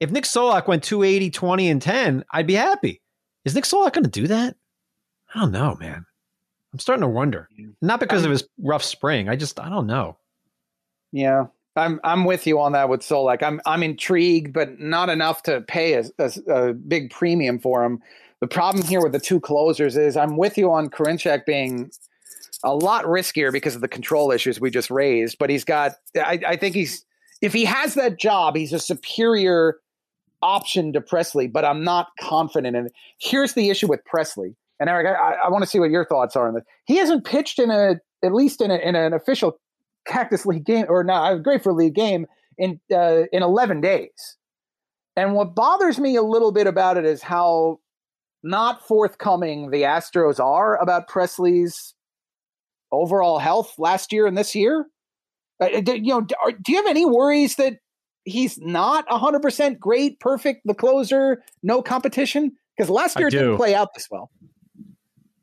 If Nick Solak went 280, 20, and 10, I'd be happy. Is Nick Solak going to do that? I don't know, man. I'm starting to wonder. Not because of his rough spring. I just, I don't know. Yeah. I'm I'm with you on that with Solak. I'm I'm intrigued, but not enough to pay a, a, a, big premium for him. The problem here with the two closers is I'm with you on Karinchak being a lot riskier because of the control issues we just raised. But he's got, I, I think he's if he has that job, he's a superior option to Pressly. But I'm not confident in it. Here's the issue with Pressly, and Eric, I, I want to see what your thoughts are on this. He hasn't pitched in a at least in, a, in an official Cactus League game or not a Grapefruit League game in uh, in 11 days. And what bothers me a little bit about it is how not forthcoming the Astros are about Pressly's overall health last year and this year. Uh, you know, do you have any worries that he's not 100% great, perfect, the closer, no competition? Because last year it didn't play out this well.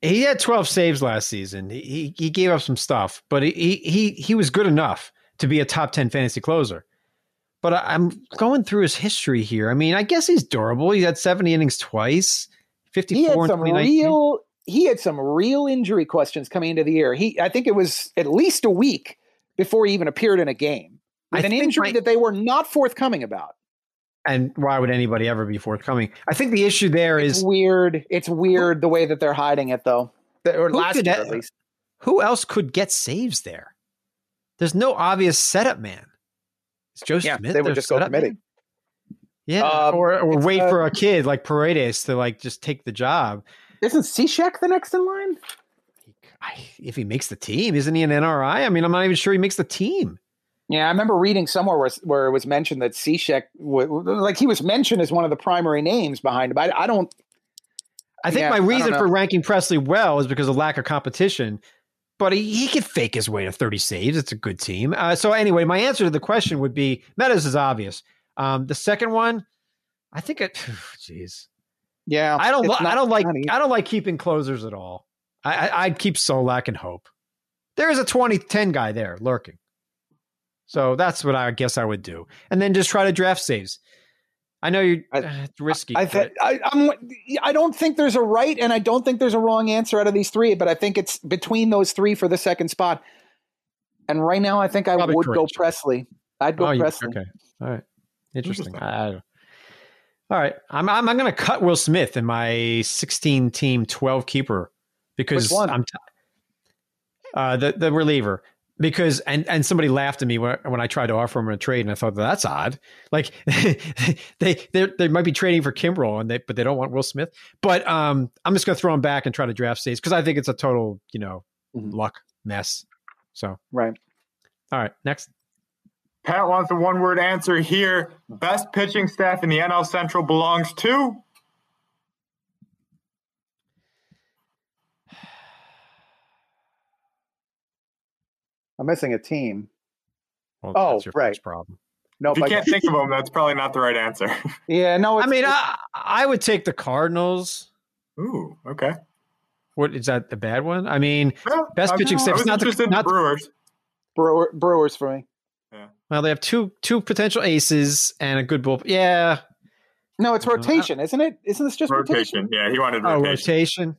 He had 12 saves last season. He he gave up some stuff, but he he he was good enough to be a top 10 fantasy closer. But I'm going through his history here. I mean, I guess he's durable. He had 70 innings twice, 54 he had some real he had some real injury questions coming into the year. He I think it was at least a week before he even appeared in a game with I an injury my, that they were not forthcoming about. And why would anybody ever be forthcoming? I think the issue there it's is weird. It's weird the way that they're hiding it, though. Or last year, at least. Who else could get saves there? There's no obvious setup man. It's Joe yeah, Smith. They would just go committee. Man? Yeah, um, or or wait uh, for a kid like Paredes to like just take the job. Isn't Cishek the next in line? If he makes the team, isn't he an NRI? I mean, I'm not even sure he makes the team. Yeah, I remember reading somewhere where, where it was mentioned that Cishek, like he was mentioned as one of the primary names behind it. But I, I don't. I think yeah, my reason for ranking Pressly well is because of lack of competition. But he, he could fake his way to 30 saves. It's a good team. Uh, so anyway, my answer to the question would be Meadows is obvious. Um, the second one, I think it. Jeez. Yeah, I don't. I don't like. Funny. I don't like keeping closers at all. I, I, would keep Solak and Hope. There is a 2010 guy there lurking. So that's what I guess I would do, and then just try to draft saves. I know you're I, uh, it's risky. I, th- I, I'm. I don't think there's a right, and I don't think there's a wrong answer out of these three. But I think it's between those three for the second spot. And right now, I think I Probably would correct. go Pressly. I'd go oh, Pressly. Okay. All right. Interesting. I, all right. I'm. I'm, I'm going to cut Will Smith in my 16 team 12 keeper because I'm. T- uh, the the reliever because and and somebody laughed at me when, when I tried to offer him a trade, and I thought that's odd. Like they they they might be trading for Kimbrel, and they but they don't want Will Smith. But um, I'm just gonna throw him back and try to draft states because I think it's a total you know mm-hmm. luck mess. So right. All right, next. Pat wants a one word answer here. Best pitching staff in the NL Central belongs to I'm missing a team. Well, oh, right. problem. No, if you can't think of them, that's probably not the right answer. yeah, no. I mean, I, I would take the Cardinals. Ooh, okay. What is that? The bad one? I mean, no, best pitching staff. Not the not Brewers. Brewer, Brewers for me. Yeah. Well, they have two two potential aces and a good bull. Yeah. No, it's rotation, isn't it? Isn't this just rotation? rotation? Yeah, he wanted rotation. Oh, rotation.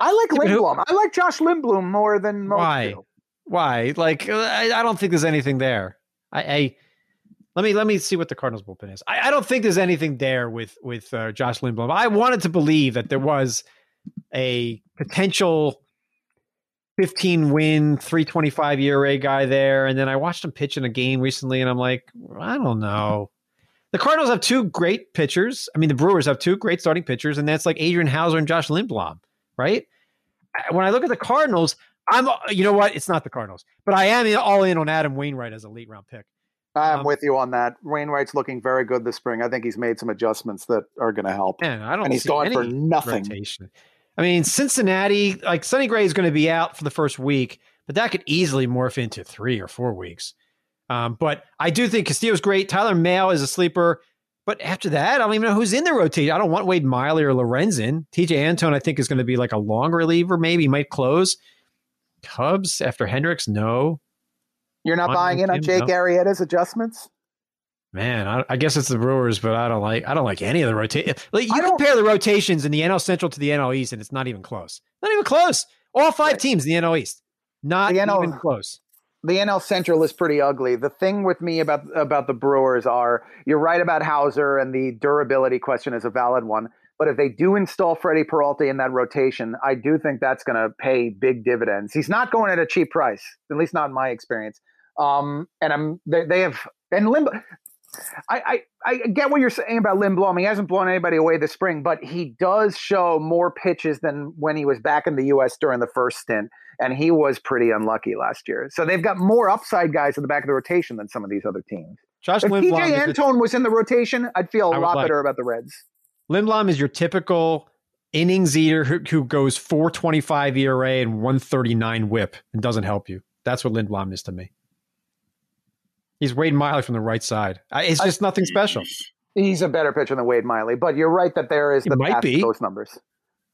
I like Lindblom. I like Josh Lindblom more than most Why? Do. Why? Like, I, I, don't think there's anything there. I, I, let me let me see what the Cardinals bullpen is. I, I don't think there's anything there with with uh, Josh Lindblom. I wanted to believe that there was a potential 15 win, 325 ERA guy there, and then I watched him pitch in a game recently, and I'm like, I don't know. The Cardinals have two great pitchers. I mean, the Brewers have two great starting pitchers, and that's like Adrian Houser and Josh Lindblom, right? when I look at the Cardinals, I'm you know what? It's not the Cardinals, but I am all in on Adam Wainwright as a late round pick. I'm um, with you on that. Wainwright's looking very good this spring. I think he's made some adjustments that are going to help. Man, I don't. And he's going for nothing. Rotation. I mean, Cincinnati, like Sonny Gray is going to be out for the first week, but that could easily morph into three or four weeks. Um, but I do think Castillo's great. Tyler Mahle is a sleeper. But after that, I don't even know who's in the rotation. I don't want Wade Miley or Lorenzen. Tejay Antone, I think, is going to be like a long reliever, maybe. He might close. Cubs after Hendricks, no. You're not buying in on Jake no. Arrieta's adjustments? Man, I, I, guess it's the Brewers, but I don't like I don't like any of the rotation. Like you compare the rotations in the NL Central to the NL East, and it's not even close. Not even close. All five teams in the NL East, not the NL, even close. the NL Central is pretty ugly. The thing with me about about the Brewers are you're right about Houser, and the durability question is a valid one. But if they do install Freddie Peralta in that rotation, I do think that's going to pay big dividends. He's not going at a cheap price, at least not in my experience. Um, and I'm they, they have and Limbo. I, I, I get what you're saying about Lindblom. He hasn't blown anybody away this spring, but he does show more pitches than when he was back in the U.S. during the first stint, and he was pretty unlucky last year. So they've got more upside guys in the back of the rotation than some of these other teams. Josh if Lindblom Tejay Antone was in the rotation, I'd feel a lot like, better about the Reds. Lindblom is your typical innings eater who, who goes 425 ERA and 139 whip and doesn't help you. That's what Lindblom is to me. He's Wade Miley from the right side. It's just nothing special. He's a better pitcher than Wade Miley, but you're right that there is the might path be. those numbers.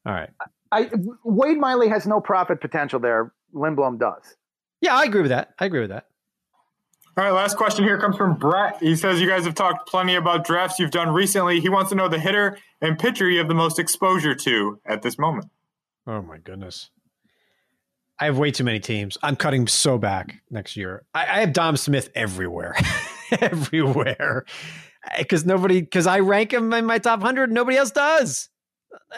All right. I, Wade Miley has no profit potential there. Lindblom does. Yeah, I agree with that. I agree with that. All right, last question here comes from Brett. He says you guys have talked plenty about drafts you've done recently. He wants to know the hitter and pitcher you have the most exposure to at this moment. Oh my goodness. I have way too many teams. I'm cutting so back next year. I, I have Dom Smith everywhere, everywhere, because nobody because I rank him in my top hundred. Nobody else does.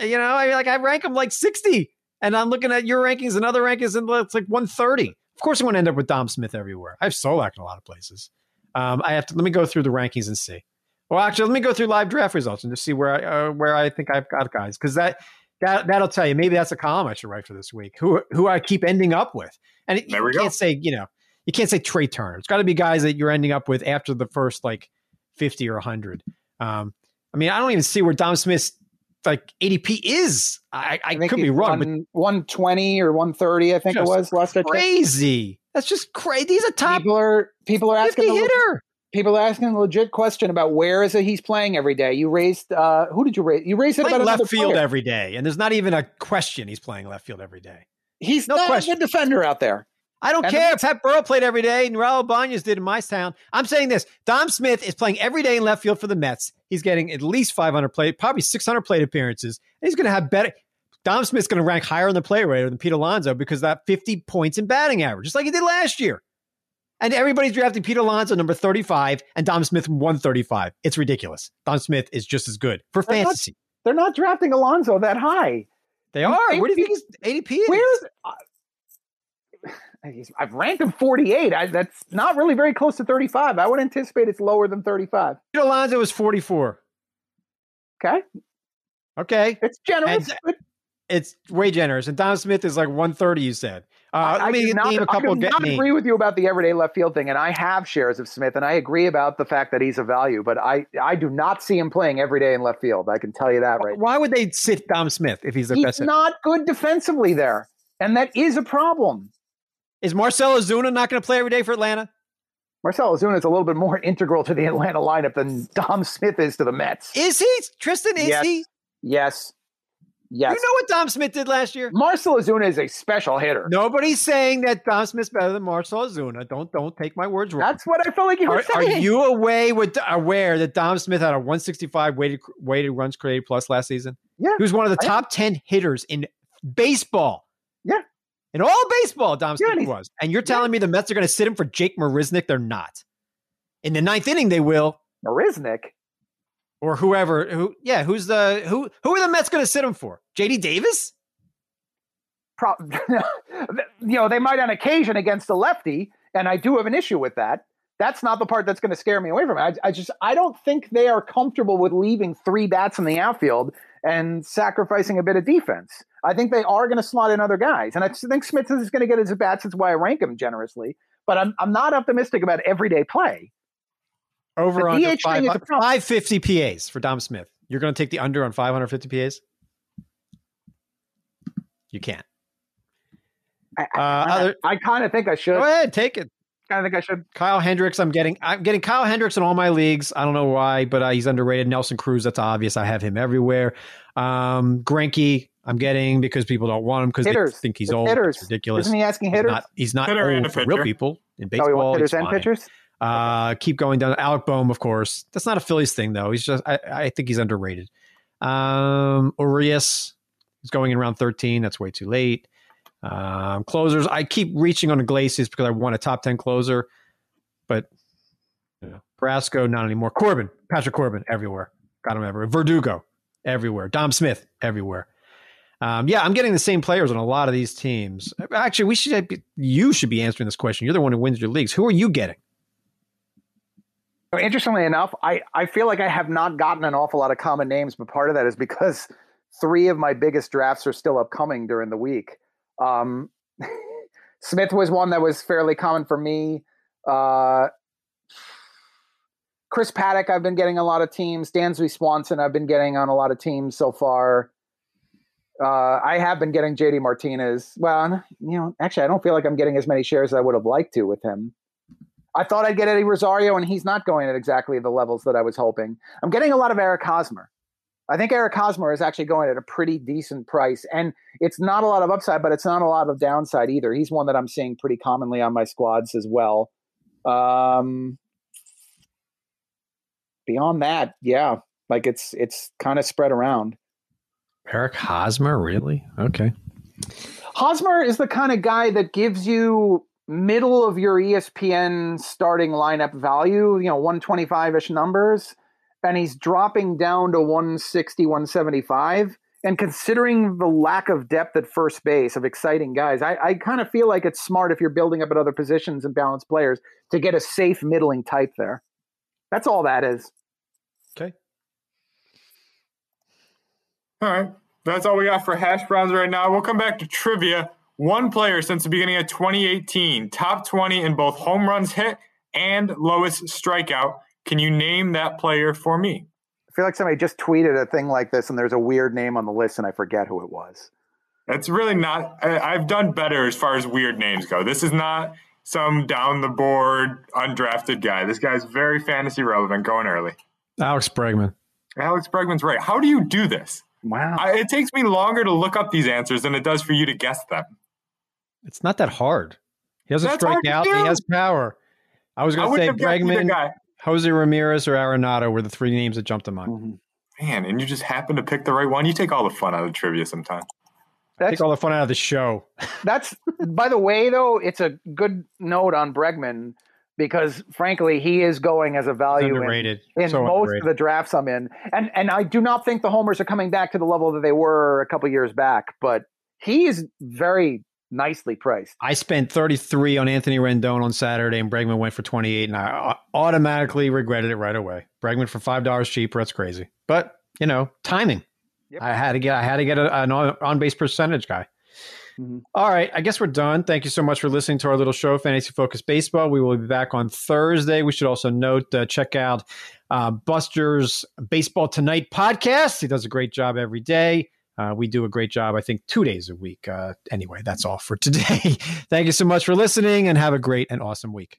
You know, I like I rank him like sixty, and I'm looking at your rankings and other rankings, and it's like one thirty. Of course, I'm going to end up with Dom Smith everywhere. I have Solak in a lot of places. Um, I have to let me go through the rankings and see. Well, actually, let me go through live draft results and just see where I uh, where I think I've got guys because that that that'll tell you. Maybe that's a column I should write for this week. Who who I keep ending up with, and it, you can't say you know you can't say Trey Turner. It's got to be guys that you're ending up with after the first like fifty or hundred. Um, I mean, I don't even see where Dom Smith's like ADP is. I, I, I could be wrong, but one twenty or one thirty, I think it was last crazy. That's just crazy. He's a top. People are people are asking hitter people are asking a legit question about where is it he's playing every day. You raised uh, who did you raise? You raised it about left field player. every day, and there's not even a question he's playing left field every day. He's no not question. a good defender out there. I don't and care. if Pat Burrell played every day, and Raul Ibanez did in my town. I'm saying this: Dom Smith is playing every day in left field for the Mets. He's getting at least 500 plate, probably 600 plate appearances. And he's going to have better. Dom Smith's going to rank higher in the play rate than Pete Alonso because that 50 points in batting average, just like he did last year. And everybody's drafting Pete Alonso number 35 and Dom Smith 135. It's ridiculous. Dom Smith is just as good for they're fantasy. Not, they're not drafting Alonso that high. They are. Where do you think his ADP is? Where's uh, I've ranked him 48. I, that's not really very close to 35. I would anticipate it's lower than 35. Pete Alonso is 44. Okay. Okay. It's generous. And, it's way generous. And Dom Smith is like 130, you said. Uh, let me not, name a couple. I do not agree with you about the everyday left field thing, and I have shares of Smith, and I agree about the fact that he's a value, but I, I do not see him playing every day in left field. I can tell you that right. Why would they sit Dom Smith if he's the he's best? He's not good defensively there, and that is a problem. Is Marcell Ozuna not going to play every day for Atlanta? Marcell Ozuna is a little bit more integral to the Atlanta lineup than Dom Smith is to the Mets. Is he, Tristan? Is yes. he? Yes. Yes. You know what Dom Smith did last year? Marcell Ozuna is a special hitter. Nobody's saying that Dom Smith's better than Marcell Ozuna. Don't don't take my words wrong. That's what I felt like you were are, saying. Are you away with aware that Dom Smith had a 165 weighted weighted runs created plus last season? Yeah. He was one of the top 10 hitters in baseball. Yeah. In all baseball, Dom Smith yeah, was. And you're telling yeah. me the Mets are going to sit him for Jake Marisnick? They're not. In the ninth inning, they will. Marisnick? Or whoever who yeah who's the who who are the Mets going to sit him for? JD Davis? Pro- you know they might on occasion against a lefty, and I do have an issue with that. That's not the part that's going to scare me away from it. I, I just I don't think they are comfortable with leaving three bats in the outfield and sacrificing a bit of defense. I think they are going to slot in other guys, and I think Smith is going to get his bats. That's why I rank him generously. But I'm I'm not optimistic about everyday play. Over on 550 PAs for Dom Smith. You're going to take the under on 550 PAs? You can't. I, I, uh, I, I kind of think I should. Go ahead, take it. Kind of think I should. Kyle Hendricks, I'm getting. I'm getting Kyle Hendricks in all my leagues. I don't know why, but uh, he's underrated. Nelson Cruz, that's obvious. I have him everywhere. Um, Greinke, I'm getting because people don't want him because they think he's it's old. Hitters. It's ridiculous. Isn't he asking hitters? He's not, he's not Hitter old for real people in baseball. Oh, hitters and fine. pitchers. Uh, keep going down. Alec Bohm, of course. That's not a Phillies thing, though. He's just, I, I think he's underrated. Um, Urias is going in round 13. That's way too late. Um, closers, I keep reaching on Iglesias because I want a top 10 closer, but you know, Brasco, not anymore. Corbin, Patrick Corbin, everywhere. Got him everywhere. Verdugo, everywhere. Dom Smith, everywhere. Um, yeah, I'm getting the same players on a lot of these teams. Actually, we should you should be answering this question. You're the one who wins your leagues. Who are you getting? Interestingly enough, I, I feel like I have not gotten an awful lot of common names, but part of that is because three of my biggest drafts are still upcoming during the week. Um, Smith was one that was fairly common for me. Uh, Chris Paddack, I've been getting a lot of teams. Dansby Swanson, I've been getting on a lot of teams so far. Uh, I have been getting JD Martinez. Well, you know, actually, I don't feel like I'm getting as many shares as I would have liked to with him. I thought I'd get Eddie Rosario, and he's not going at exactly the levels that I was hoping. I'm getting a lot of Eric Hosmer. I think Eric Hosmer is actually going at a pretty decent price, and it's not a lot of upside, but it's not a lot of downside either. He's one that I'm seeing pretty commonly on my squads as well. Um, beyond that, yeah, like it's it's kind of spread around. Eric Hosmer, really? Okay. Hosmer is the kind of guy that gives you middle of your ESPN starting lineup value, you know, 125 ish numbers, and he's dropping down to 160, 175. And considering the lack of depth at first base of exciting guys, I, I kind of feel like it's smart if you're building up at other positions and balanced players to get a safe middling type there. That's all that is. Okay. All right. That's all we got for hash browns right now. We'll come back to trivia one player since the beginning of 2018, top 20 in both home runs hit and lowest strikeout. Can you name that player for me? I feel like somebody just tweeted a thing like this and there's a weird name on the list and I forget who it was. It's really not. I, have done better as far as weird names go. This is not some down the board undrafted guy. This guy's very fantasy relevant going early. Alex Bregman. Alex Bregman's right. How do you do this? Wow. I, it takes me longer to look up these answers than it does for you to guess them. It's not that hard. He doesn't That's strike out. He has power. I was going to say Bregman, Jose Ramirez, or Arenado were the three names that jumped to mind. Mm-hmm. Man, and you just happen to pick the right one. You take all the fun out of the trivia sometimes. That's, take all the fun out of the show. that's, by the way, though, it's a good note on Bregman because, frankly, he is going as a value in, in so most underrated. of the drafts I'm in. And and I do not think the homers are coming back to the level that they were a couple years back, but he is very nicely priced. I spent 33 on Anthony Rendon on Saturday, and Bregman went for 28, and I automatically regretted it right away. Bregman for five dollars cheaper. That's crazy, but you know, timing. Yep. I had to get I had to get a, an on base percentage guy. Mm-hmm. All right, I guess we're done. Thank you so much for listening to our little show, Fantasy Focus Baseball. We will be back on Thursday. We should also note uh, check out uh, Buster's Baseball Tonight podcast. He does a great job every day. Uh, we do a great job, I think, two days a week. Uh, anyway, that's all for today. Thank you so much for listening and have a great and awesome week.